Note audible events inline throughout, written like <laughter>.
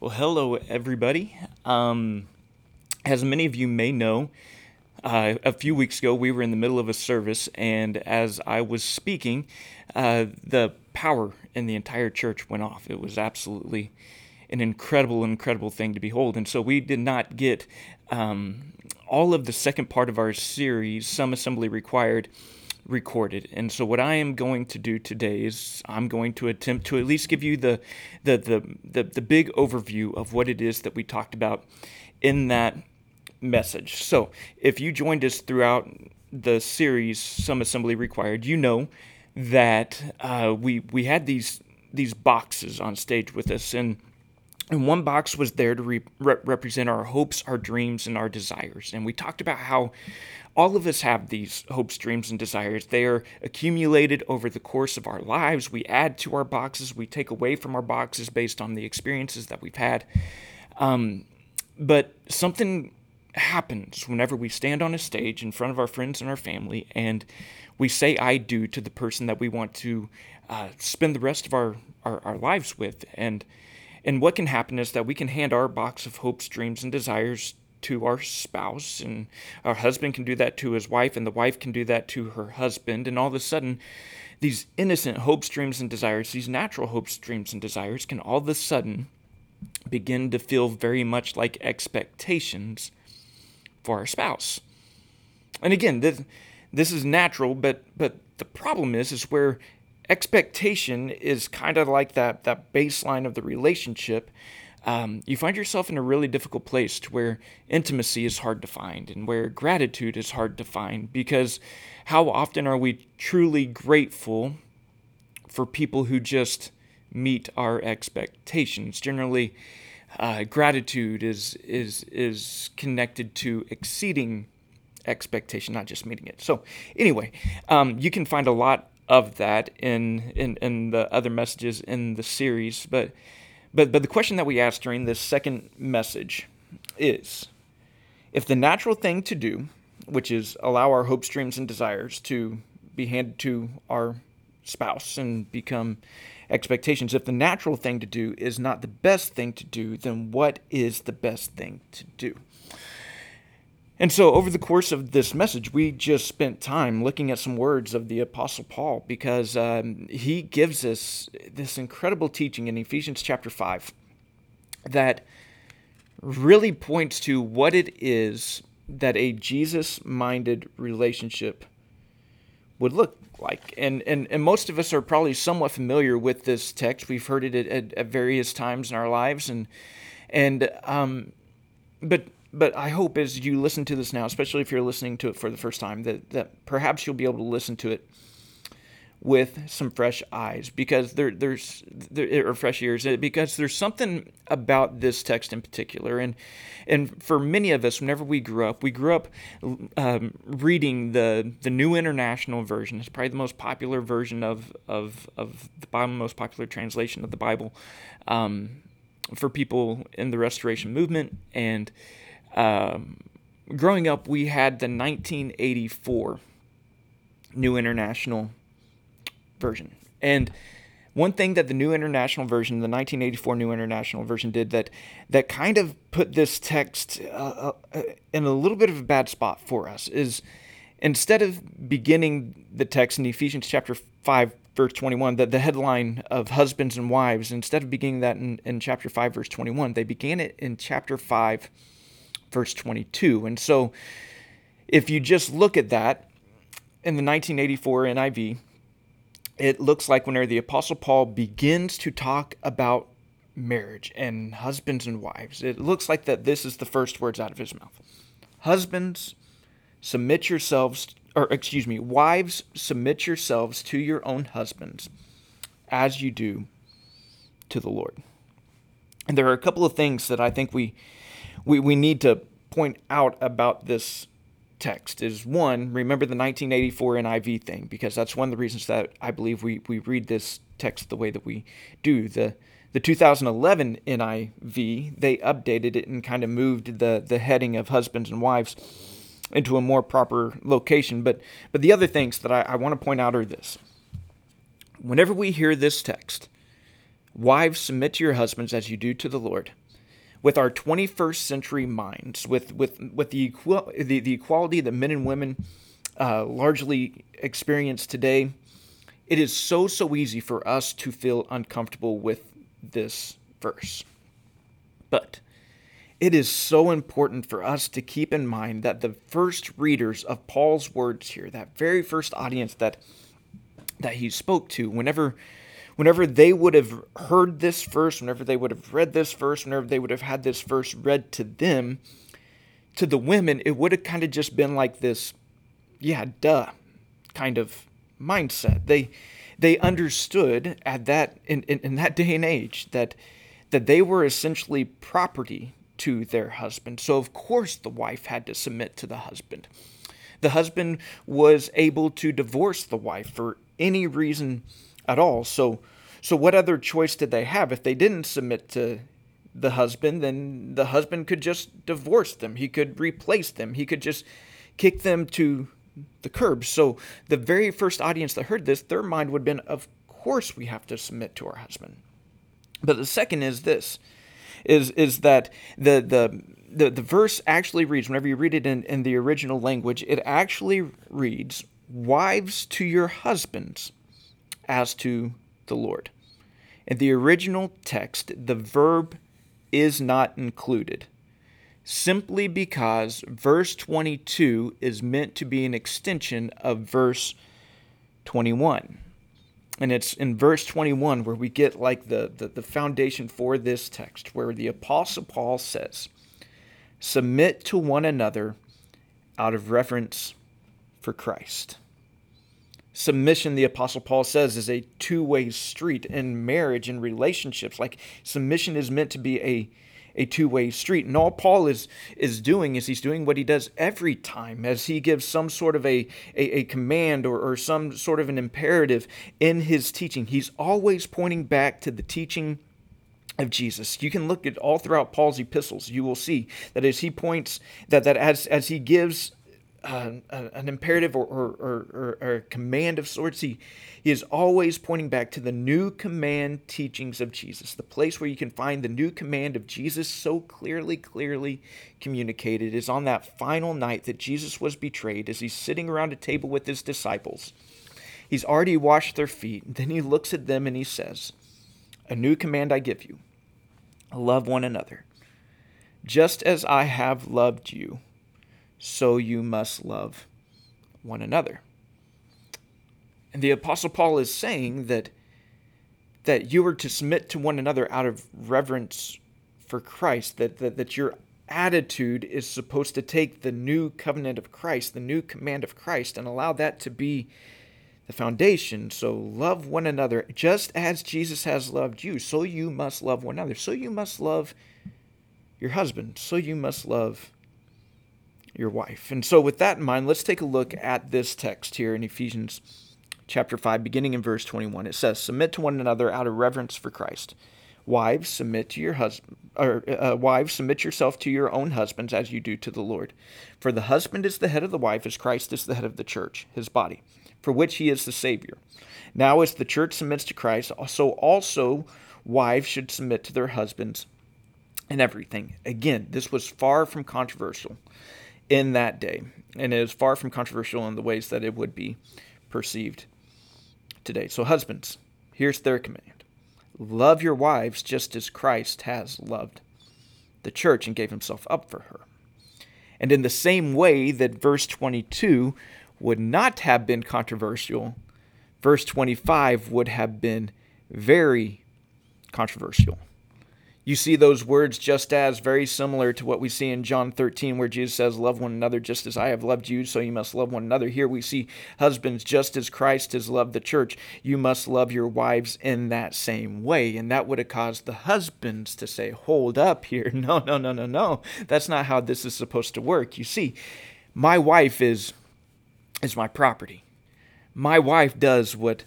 Well, hello, everybody. Um, as many of you may know, uh, a few weeks ago we were in the middle of a service, and as I was speaking, uh, the power in the entire church went off. It was absolutely an incredible, incredible thing to behold. And so we did not get um, all of the second part of our series, Some Assembly Required recorded. And so what I am going to do today is I'm going to attempt to at least give you the the the the, the big overview of what it is that we talked about in that message. So, if you joined us throughout the series Some Assembly Required, you know that uh, we we had these these boxes on stage with us and and one box was there to re- represent our hopes, our dreams, and our desires. And we talked about how all of us have these hopes, dreams, and desires. They are accumulated over the course of our lives. We add to our boxes, we take away from our boxes based on the experiences that we've had. Um, but something happens whenever we stand on a stage in front of our friends and our family and we say I do to the person that we want to uh, spend the rest of our, our, our lives with. And and what can happen is that we can hand our box of hopes, dreams, and desires to our spouse, and our husband can do that to his wife, and the wife can do that to her husband, and all of a sudden, these innocent hopes, dreams, and desires, these natural hopes, dreams, and desires, can all of a sudden begin to feel very much like expectations for our spouse. And again, this, this is natural, but but the problem is is where expectation is kind of like that that baseline of the relationship. Um, you find yourself in a really difficult place to where intimacy is hard to find and where gratitude is hard to find because how often are we truly grateful for people who just meet our expectations? Generally uh, gratitude is is is connected to exceeding expectation not just meeting it. So anyway um, you can find a lot of that in, in in the other messages in the series but but, but the question that we asked during this second message is if the natural thing to do, which is allow our hopes, dreams, and desires to be handed to our spouse and become expectations, if the natural thing to do is not the best thing to do, then what is the best thing to do? And so, over the course of this message, we just spent time looking at some words of the Apostle Paul because um, he gives us this incredible teaching in Ephesians chapter 5 that really points to what it is that a Jesus minded relationship would look like. And, and, and most of us are probably somewhat familiar with this text. We've heard it at, at various times in our lives. And, and um, but but I hope as you listen to this now, especially if you're listening to it for the first time, that, that perhaps you'll be able to listen to it with some fresh eyes because there, there's there, or fresh ears eh, because there's something about this text in particular. And and for many of us whenever we grew up we grew up um, reading the the new international version. It's probably the most popular version of of of the Bible most popular translation of the Bible um, for people in the restoration movement. And um, growing up, we had the 1984 New International version. And one thing that the New International version, the 1984 New International version, did that that kind of put this text uh, uh, in a little bit of a bad spot for us is instead of beginning the text in Ephesians chapter 5 verse 21 the, the headline of husbands and wives instead of beginning that in, in chapter 5 verse 21 they began it in chapter 5 verse 22. And so if you just look at that in the 1984 NIV, it looks like whenever the Apostle Paul begins to talk about marriage and husbands and wives, it looks like that this is the first words out of his mouth. Husbands, submit yourselves, or excuse me, wives, submit yourselves to your own husbands as you do to the Lord. And there are a couple of things that I think we we, we need to point out about this text is one, remember the 1984 NIV thing, because that's one of the reasons that I believe we, we read this text the way that we do. The the 2011 NIV, they updated it and kind of moved the, the heading of husbands and wives into a more proper location. But but the other things that I, I want to point out are this. Whenever we hear this text, wives submit to your husbands as you do to the Lord with our 21st century minds, with with with the equal the, the equality that men and women uh, largely experience today, it is so so easy for us to feel uncomfortable with this verse. But it is so important for us to keep in mind that the first readers of Paul's words here, that very first audience that that he spoke to, whenever whenever they would have heard this verse, whenever they would have read this verse, whenever they would have had this verse read to them, to the women, it would have kind of just been like this, yeah, duh, kind of mindset. They they understood at that in, in, in that day and age that that they were essentially property to their husband. So of course the wife had to submit to the husband. The husband was able to divorce the wife for any reason at all. So so what other choice did they have if they didn't submit to the husband then the husband could just divorce them. He could replace them. He could just kick them to the curb. So the very first audience that heard this, their mind would have been of course we have to submit to our husband. But the second is this is is that the the the, the verse actually reads, whenever you read it in, in the original language, it actually reads, Wives to your husbands as to the Lord. In the original text, the verb is not included, simply because verse 22 is meant to be an extension of verse 21. And it's in verse 21 where we get like the, the, the foundation for this text, where the Apostle Paul says, Submit to one another out of reverence for Christ. Submission, the Apostle Paul says, is a two way street in marriage and relationships. Like submission is meant to be a a two-way street. And all Paul is is doing is he's doing what he does every time as he gives some sort of a, a, a command or, or some sort of an imperative in his teaching. He's always pointing back to the teaching of Jesus. You can look at all throughout Paul's epistles. You will see that as he points that that as as he gives an imperative or, or, or, or, command of sorts. He, he is always pointing back to the new command teachings of Jesus, the place where you can find the new command of Jesus so clearly, clearly communicated is on that final night that Jesus was betrayed as he's sitting around a table with his disciples. He's already washed their feet. Then he looks at them and he says, A new command I give you love one another. Just as I have loved you so you must love one another. And the apostle Paul is saying that that you are to submit to one another out of reverence for Christ, that, that, that your attitude is supposed to take the new covenant of Christ, the new command of Christ, and allow that to be the foundation. So love one another just as Jesus has loved you. So you must love one another. So you must love your husband. So you must love your wife. And so, with that in mind, let's take a look at this text here in Ephesians chapter 5, beginning in verse 21. It says, Submit to one another out of reverence for Christ. Wives, submit to your husband, or uh, wives, submit yourself to your own husbands as you do to the Lord. For the husband is the head of the wife, as Christ is the head of the church, his body, for which he is the Savior. Now, as the church submits to Christ, so also wives should submit to their husbands in everything. Again, this was far from controversial in that day. And it is far from controversial in the ways that it would be perceived today. So, husbands, here's their command love your wives just as Christ has loved the church and gave himself up for her. And in the same way that verse 22 would not have been controversial, verse 25 would have been very controversial you see those words just as very similar to what we see in John 13, where Jesus says, Love one another just as I have loved you, so you must love one another. Here we see husbands, just as Christ has loved the church, you must love your wives in that same way. And that would have caused the husbands to say, Hold up here. <laughs> No, no, no, no, no. That's not how this is supposed to work. You see, my wife is is my property. My wife does what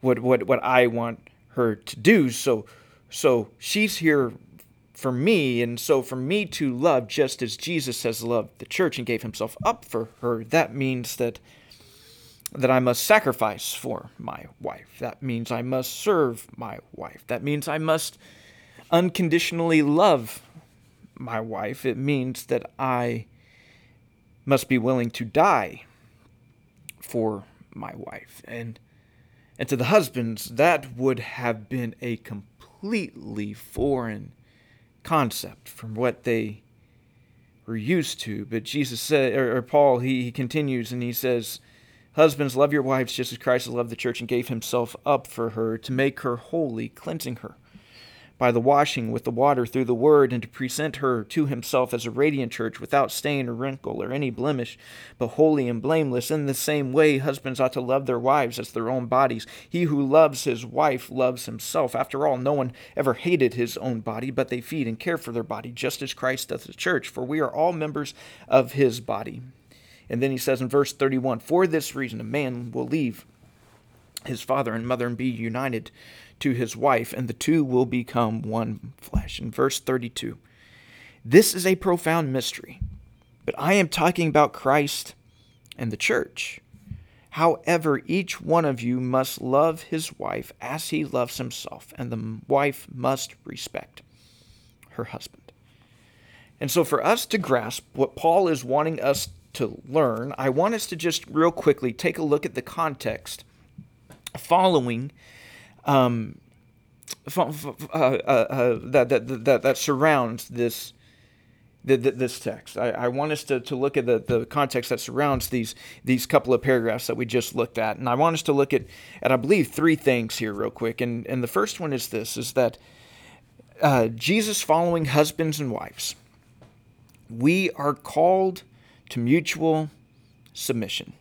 what what what I want her to do. So so she's here for me, and so for me to love just as Jesus has loved the church and gave himself up for her, that means that that I must sacrifice for my wife. That means I must serve my wife. That means I must unconditionally love my wife, it means that I must be willing to die for my wife. And and to the husbands, that would have been a completely foreign concept from what they were used to. But Jesus said, or, or Paul, he, he continues and he says, Husbands, love your wives just as Christ loved the church and gave himself up for her to make her holy, cleansing her by the washing with the water through the word, and to present her to himself as a radiant church without stain or wrinkle or any blemish, but holy and blameless. In the same way, husbands ought to love their wives as their own bodies. He who loves his wife loves himself. After all, no one ever hated his own body, but they feed and care for their body, just as Christ doth the church, for we are all members of his body. And then he says in verse 31 For this reason, a man will leave his father and mother and be united to his wife, and the two will become one flesh. In verse 32, this is a profound mystery, but I am talking about Christ and the church. However, each one of you must love his wife as he loves himself, and the wife must respect her husband. And so, for us to grasp what Paul is wanting us to learn, I want us to just real quickly take a look at the context following um, uh, uh, uh, that, that, that, that surrounds this this text. I, I, want us to, to look at the, the context that surrounds these these couple of paragraphs that we just looked at. And I want us to look at, at I believe, three things here real quick. And, and the first one is this, is that uh, Jesus following husbands and wives, we are called to mutual submission.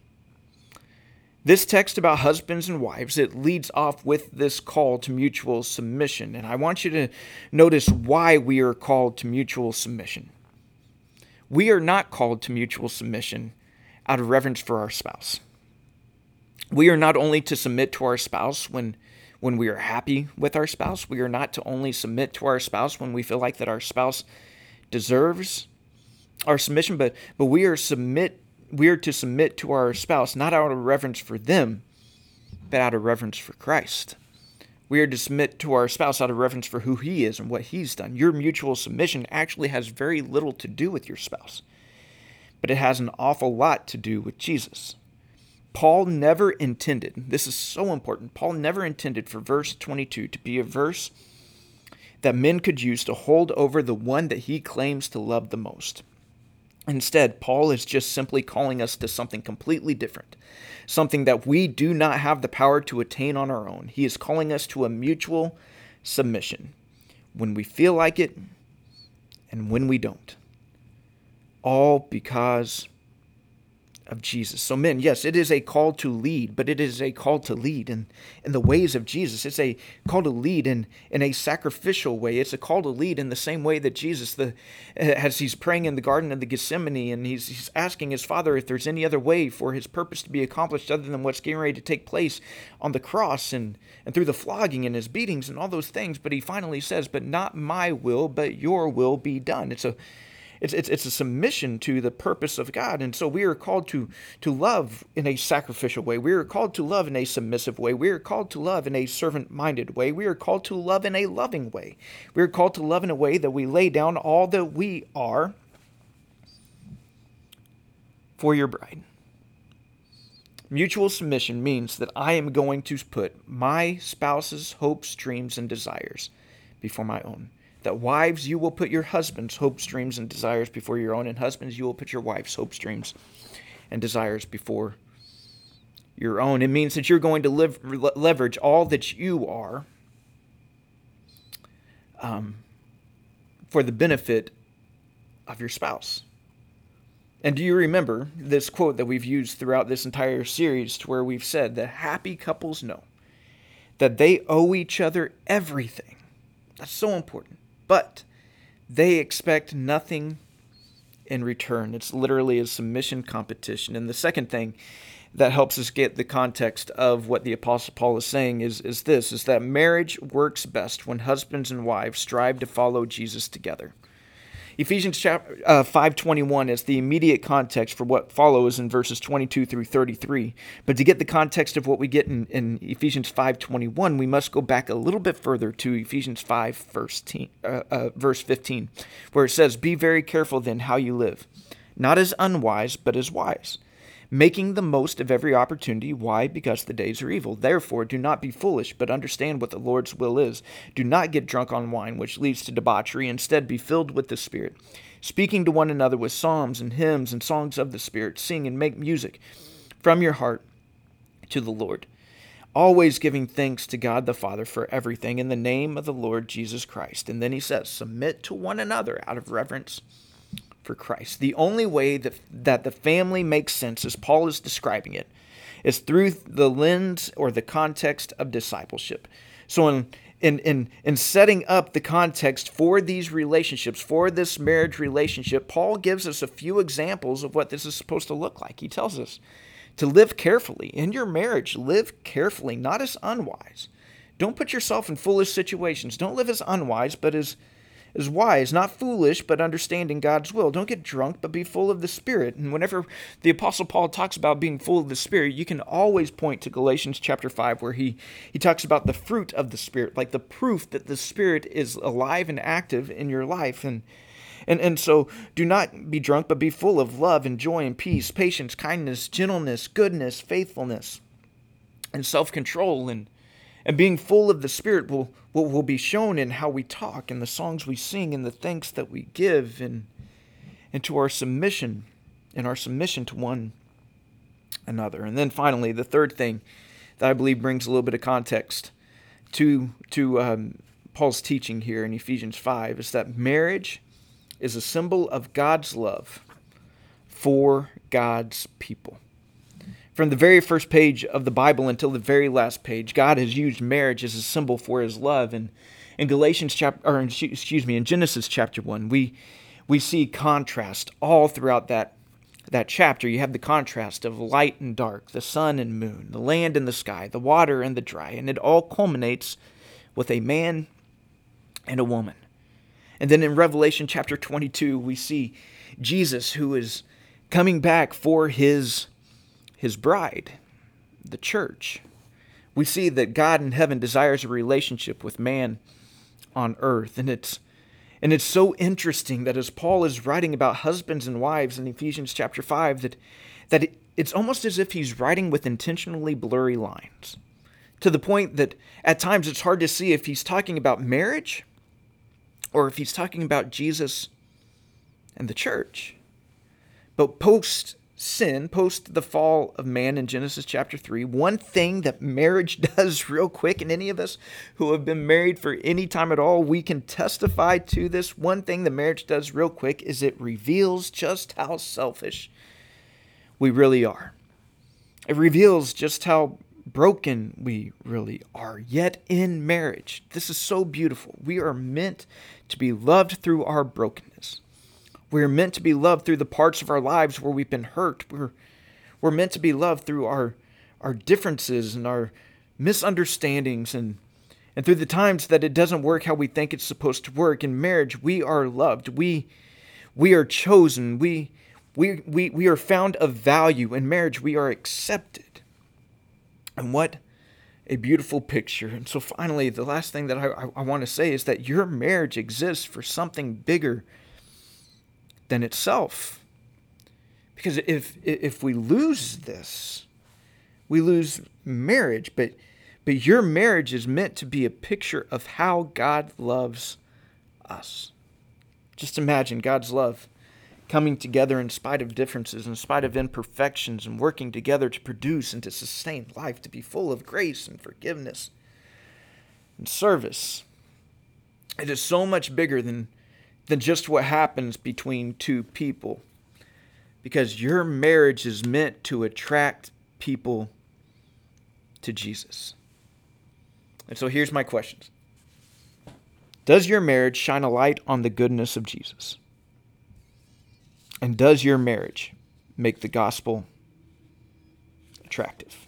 This text about husbands and wives, it leads off with this call to mutual submission. And I want you to notice why we are called to mutual submission. We are not called to mutual submission out of reverence for our spouse. We are not only to submit to our spouse when when we are happy with our spouse. We are not to only submit to our spouse when we feel like that our spouse deserves our submission, but but we are submit we are to submit to our spouse not out of reverence for them, but out of reverence for Christ. We are to submit to our spouse out of reverence for who he is and what he's done. Your mutual submission actually has very little to do with your spouse, but it has an awful lot to do with Jesus. Paul never intended, this is so important, Paul never intended for verse 22 to be a verse that men could use to hold over the one that he claims to love the most. Instead, Paul is just simply calling us to something completely different, something that we do not have the power to attain on our own. He is calling us to a mutual submission when we feel like it and when we don't. All because of Jesus. So, men, yes, it is a call to lead, but it is a call to lead in, in the ways of Jesus. It's a call to lead in, in a sacrificial way. It's a call to lead in the same way that Jesus, the, eh, as he's praying in the Garden of the Gethsemane, and he's, he's asking his Father if there's any other way for his purpose to be accomplished other than what's getting ready to take place on the cross and, and through the flogging and his beatings and all those things. But he finally says, But not my will, but your will be done. It's a it's, it's, it's a submission to the purpose of God. And so we are called to, to love in a sacrificial way. We are called to love in a submissive way. We are called to love in a servant minded way. We are called to love in a loving way. We are called to love in a way that we lay down all that we are for your bride. Mutual submission means that I am going to put my spouse's hopes, dreams, and desires before my own that wives, you will put your husband's hopes, dreams, and desires before your own, and husbands, you will put your wife's hopes, dreams, and desires before your own. It means that you're going to live, leverage all that you are um, for the benefit of your spouse. And do you remember this quote that we've used throughout this entire series to where we've said that happy couples know that they owe each other everything? That's so important but they expect nothing in return. It's literally a submission competition. And the second thing that helps us get the context of what the apostle Paul is saying is is this is that marriage works best when husbands and wives strive to follow Jesus together. Ephesians chapter uh, 5:21 is the immediate context for what follows in verses 22 through 33. But to get the context of what we get in, in Ephesians 5:21, we must go back a little bit further to Ephesians 5 verse, uh, uh, verse 15, where it says, "Be very careful then how you live, not as unwise, but as wise." Making the most of every opportunity. Why? Because the days are evil. Therefore, do not be foolish, but understand what the Lord's will is. Do not get drunk on wine, which leads to debauchery. Instead, be filled with the Spirit, speaking to one another with psalms and hymns and songs of the Spirit. Sing and make music from your heart to the Lord. Always giving thanks to God the Father for everything in the name of the Lord Jesus Christ. And then he says, Submit to one another out of reverence for Christ. The only way that, that the family makes sense, as Paul is describing it, is through the lens or the context of discipleship. So, in, in, in, in setting up the context for these relationships, for this marriage relationship, Paul gives us a few examples of what this is supposed to look like. He tells us to live carefully. In your marriage, live carefully, not as unwise. Don't put yourself in foolish situations. Don't live as unwise, but as is wise, not foolish, but understanding God's will. Don't get drunk, but be full of the Spirit. And whenever the Apostle Paul talks about being full of the Spirit, you can always point to Galatians chapter 5, where he, he talks about the fruit of the Spirit, like the proof that the Spirit is alive and active in your life. And and, and so do not be drunk, but be full of love and joy and peace, patience, kindness, gentleness, goodness, faithfulness, and self control. And and being full of the Spirit will, will, will be shown in how we talk, in the songs we sing, in the thanks that we give, and, and to our submission, and our submission to one another. And then finally, the third thing that I believe brings a little bit of context to, to um, Paul's teaching here in Ephesians 5 is that marriage is a symbol of God's love for God's people. From the very first page of the Bible until the very last page, God has used marriage as a symbol for his love. And in Galatians chapter or excuse me, in Genesis chapter 1, we we see contrast all throughout that that chapter. You have the contrast of light and dark, the sun and moon, the land and the sky, the water and the dry, and it all culminates with a man and a woman. And then in Revelation chapter 22, we see Jesus who is coming back for his his bride, the church. We see that God in heaven desires a relationship with man on earth. And it's and it's so interesting that as Paul is writing about husbands and wives in Ephesians chapter 5 that that it, it's almost as if he's writing with intentionally blurry lines. To the point that at times it's hard to see if he's talking about marriage or if he's talking about Jesus and the church. But post sin, post the fall of man in Genesis chapter 3, one thing that marriage <laughs> does real quick, and any of us who have been married for any time at all, we can testify to this. One thing that marriage does real quick is it reveals just how selfish we really are. It reveals just how broken we really are. Yet in marriage, this is so beautiful. We are meant to be loved through our brokenness. We're meant to be loved through the parts of our lives where we've been hurt. We're, we're meant to be loved through our, our differences and our misunderstandings and, and through the times that it doesn't work how we think it's supposed to work. In marriage, we are loved. We, we are chosen. We, we, we, we are found of value. In marriage, we are accepted. And what a beautiful picture. And so, finally, the last thing that I, I, I want to say is that your marriage exists for something bigger than itself. Because if if we lose this, we lose marriage, but but your marriage is meant to be a picture of how God loves us. Just imagine God's love coming together in spite of differences, in spite of imperfections, and working together to produce and to sustain life, to be full of grace and forgiveness and service. It is so much bigger than than just what happens between two people. Because your marriage is meant to attract people to Jesus. And so here's my questions Does your marriage shine a light on the goodness of Jesus? And does your marriage make the gospel attractive?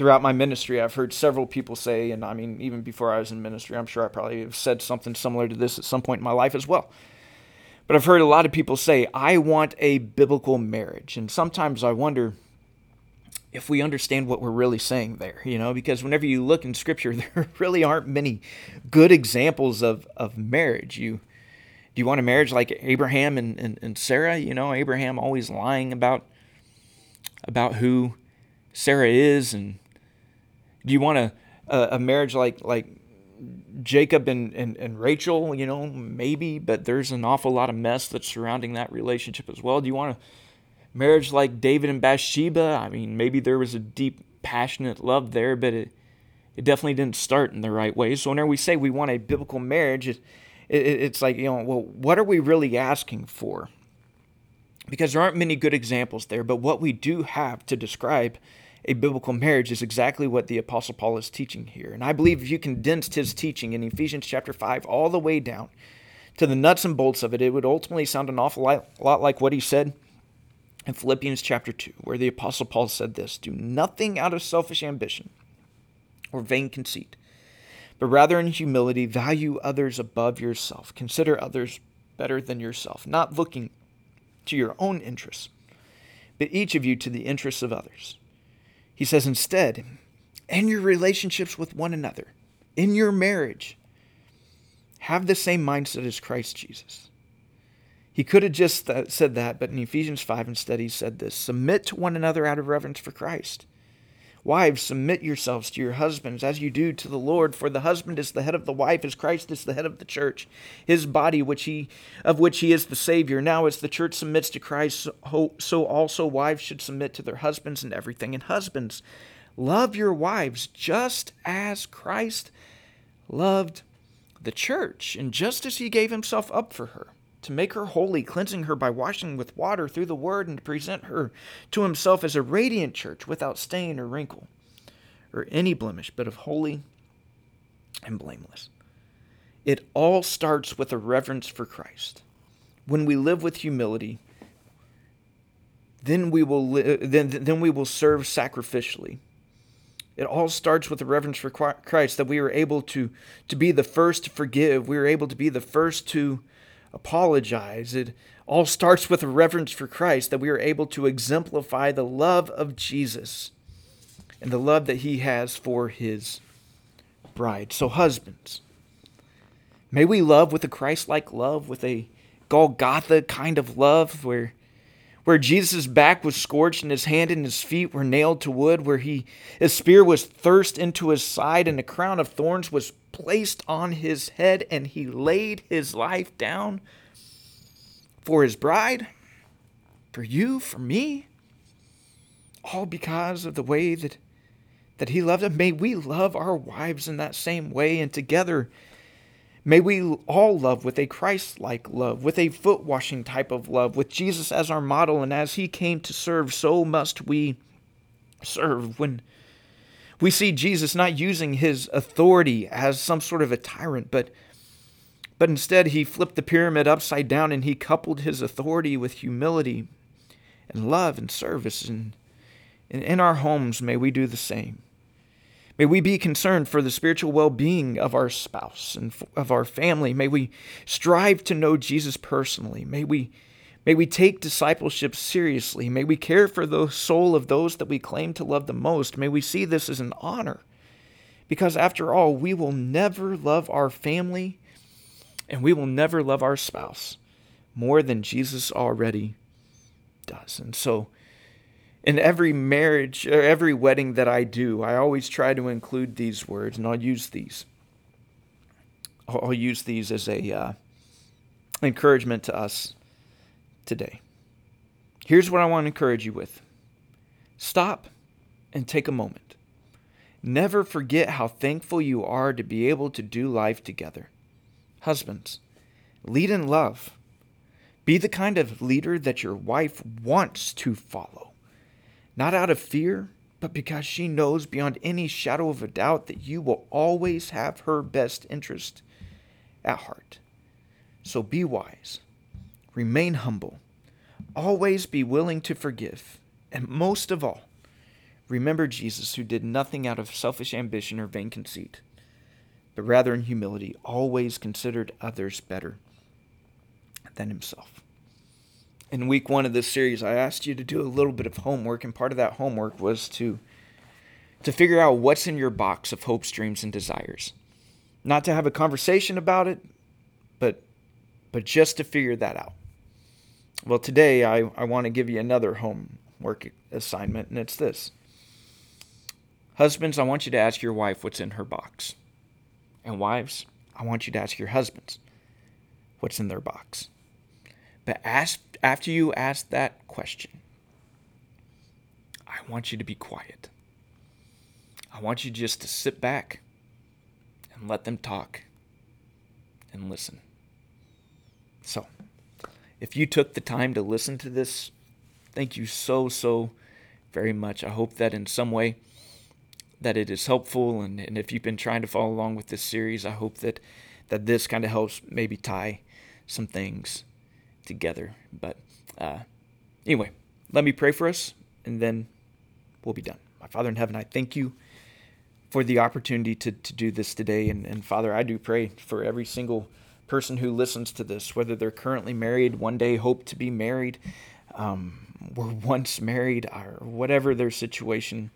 Throughout my ministry, I've heard several people say, and I mean, even before I was in ministry, I'm sure I probably have said something similar to this at some point in my life as well. But I've heard a lot of people say, I want a biblical marriage. And sometimes I wonder if we understand what we're really saying there, you know, because whenever you look in scripture, <laughs> there really aren't many good examples of, of marriage. You do you want a marriage like Abraham and, and, and Sarah? You know, Abraham always lying about about who Sarah is, and do you want a, a, marriage like like Jacob and, and, and Rachel? You know, maybe, but there's an awful lot of mess that's surrounding that relationship as well. Do you want a marriage like David and Bathsheba? I mean, maybe there was a deep, passionate love there, but it it definitely didn't start in the right way. So whenever we say we want a biblical marriage, it, it, it's like you know, well, what are we really asking for? because there aren't many good examples there, but what we do have to describe a biblical marriage is exactly what the Apostle Paul is teaching here. And I believe if you condensed his teaching in Ephesians chapter 5 all the way down to the nuts and bolts of it, it would ultimately sound an awful lot like what he said in Philippians chapter 2, where the Apostle Paul said this Do nothing out of selfish ambition or vain conceit, but rather in humility value others above yourself. Consider others better than yourself, not looking to your own interests, but each of you to the interests of others. He says, instead, in your relationships with one another, in your marriage, have the same mindset as Christ Jesus. He could have just said that, but in Ephesians 5 instead, he said this Submit to one another out of reverence for Christ. Wives, submit yourselves to your husbands as you do to the Lord, for the husband is the head of the wife, as Christ is the head of the church, his body, which he of which he is the Savior. Now, as the church submits to Christ, so also wives should submit to their husbands in everything. And husbands, love your wives just as Christ loved the church, and just as he gave himself up for her to make her holy, cleansing her by washing with water through the word, and to present her to himself as a radiant church without stain or wrinkle or any blemish, but of holy and blameless. It all starts with a reverence for Christ. When we live with humility, then we will li- then, then we will serve sacrificially. It all starts with a reverence for Christ that we are able to, to be the first to forgive. We are able to be the first to apologize. It all starts with a reverence for Christ that we are able to exemplify the love of Jesus and the love that he has for his bride. So, husbands, may we love with a Christ like love, with a Golgotha kind of love where where Jesus' back was scorched and his hand and his feet were nailed to wood, where he his spear was thrust into his side and a crown of thorns was placed on his head, and he laid his life down for his bride, for you, for me, all because of the way that that he loved them. May we love our wives in that same way, and together May we all love with a Christ like love, with a foot washing type of love, with Jesus as our model, and as he came to serve, so must we serve. When we see Jesus not using his authority as some sort of a tyrant, but but instead he flipped the pyramid upside down and he coupled his authority with humility and love and service. And, and in our homes, may we do the same. May we be concerned for the spiritual well being of our spouse and of our family. May we strive to know Jesus personally. May we, may we take discipleship seriously. May we care for the soul of those that we claim to love the most. May we see this as an honor. Because after all, we will never love our family and we will never love our spouse more than Jesus already does. And so, in every marriage or every wedding that I do, I always try to include these words, and I'll use these. I'll use these as a uh, encouragement to us today. Here's what I want to encourage you with: stop and take a moment. Never forget how thankful you are to be able to do life together. Husbands, lead in love. Be the kind of leader that your wife wants to follow not out of fear, but because she knows beyond any shadow of a doubt that you will always have her best interest at heart. So be wise, remain humble, always be willing to forgive, and most of all, remember Jesus, who did nothing out of selfish ambition or vain conceit, but rather in humility always considered others better than himself. In week one of this series, I asked you to do a little bit of homework, and part of that homework was to, to figure out what's in your box of hopes, dreams, and desires. Not to have a conversation about it, but, but just to figure that out. Well, today I, I want to give you another homework assignment, and it's this Husbands, I want you to ask your wife what's in her box. And wives, I want you to ask your husbands what's in their box. But ask, after you ask that question, I want you to be quiet. I want you just to sit back and let them talk and listen. So, if you took the time to listen to this, thank you so, so very much. I hope that in some way, that it is helpful. And, and if you've been trying to follow along with this series, I hope that, that this kind of helps maybe tie some things together. But uh, anyway, let me pray for us, and then we'll be done. My Father in heaven, I thank you for the opportunity to, to do this today. And, and Father, I do pray for every single person who listens to this, whether they're currently married, one day hope to be married, um, were <laughs> once married, or whatever their situation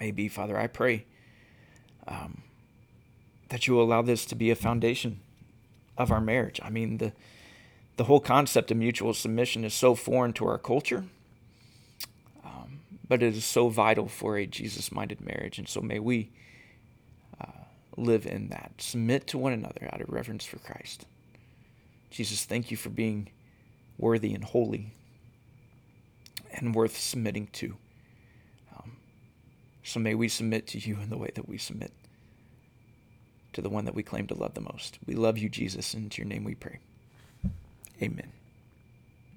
may be, Father, I pray um, that you will allow this to be a foundation of our marriage. I mean, the the whole concept of mutual submission is so foreign to our culture, um, but it is so vital for a Jesus-minded marriage. And so may we uh, live in that, submit to one another out of reverence for Christ. Jesus, thank you for being worthy and holy and worth submitting to. So may we submit to you in the way that we submit to the one that we claim to love the most. We love you, Jesus, and to your name we pray. Amen.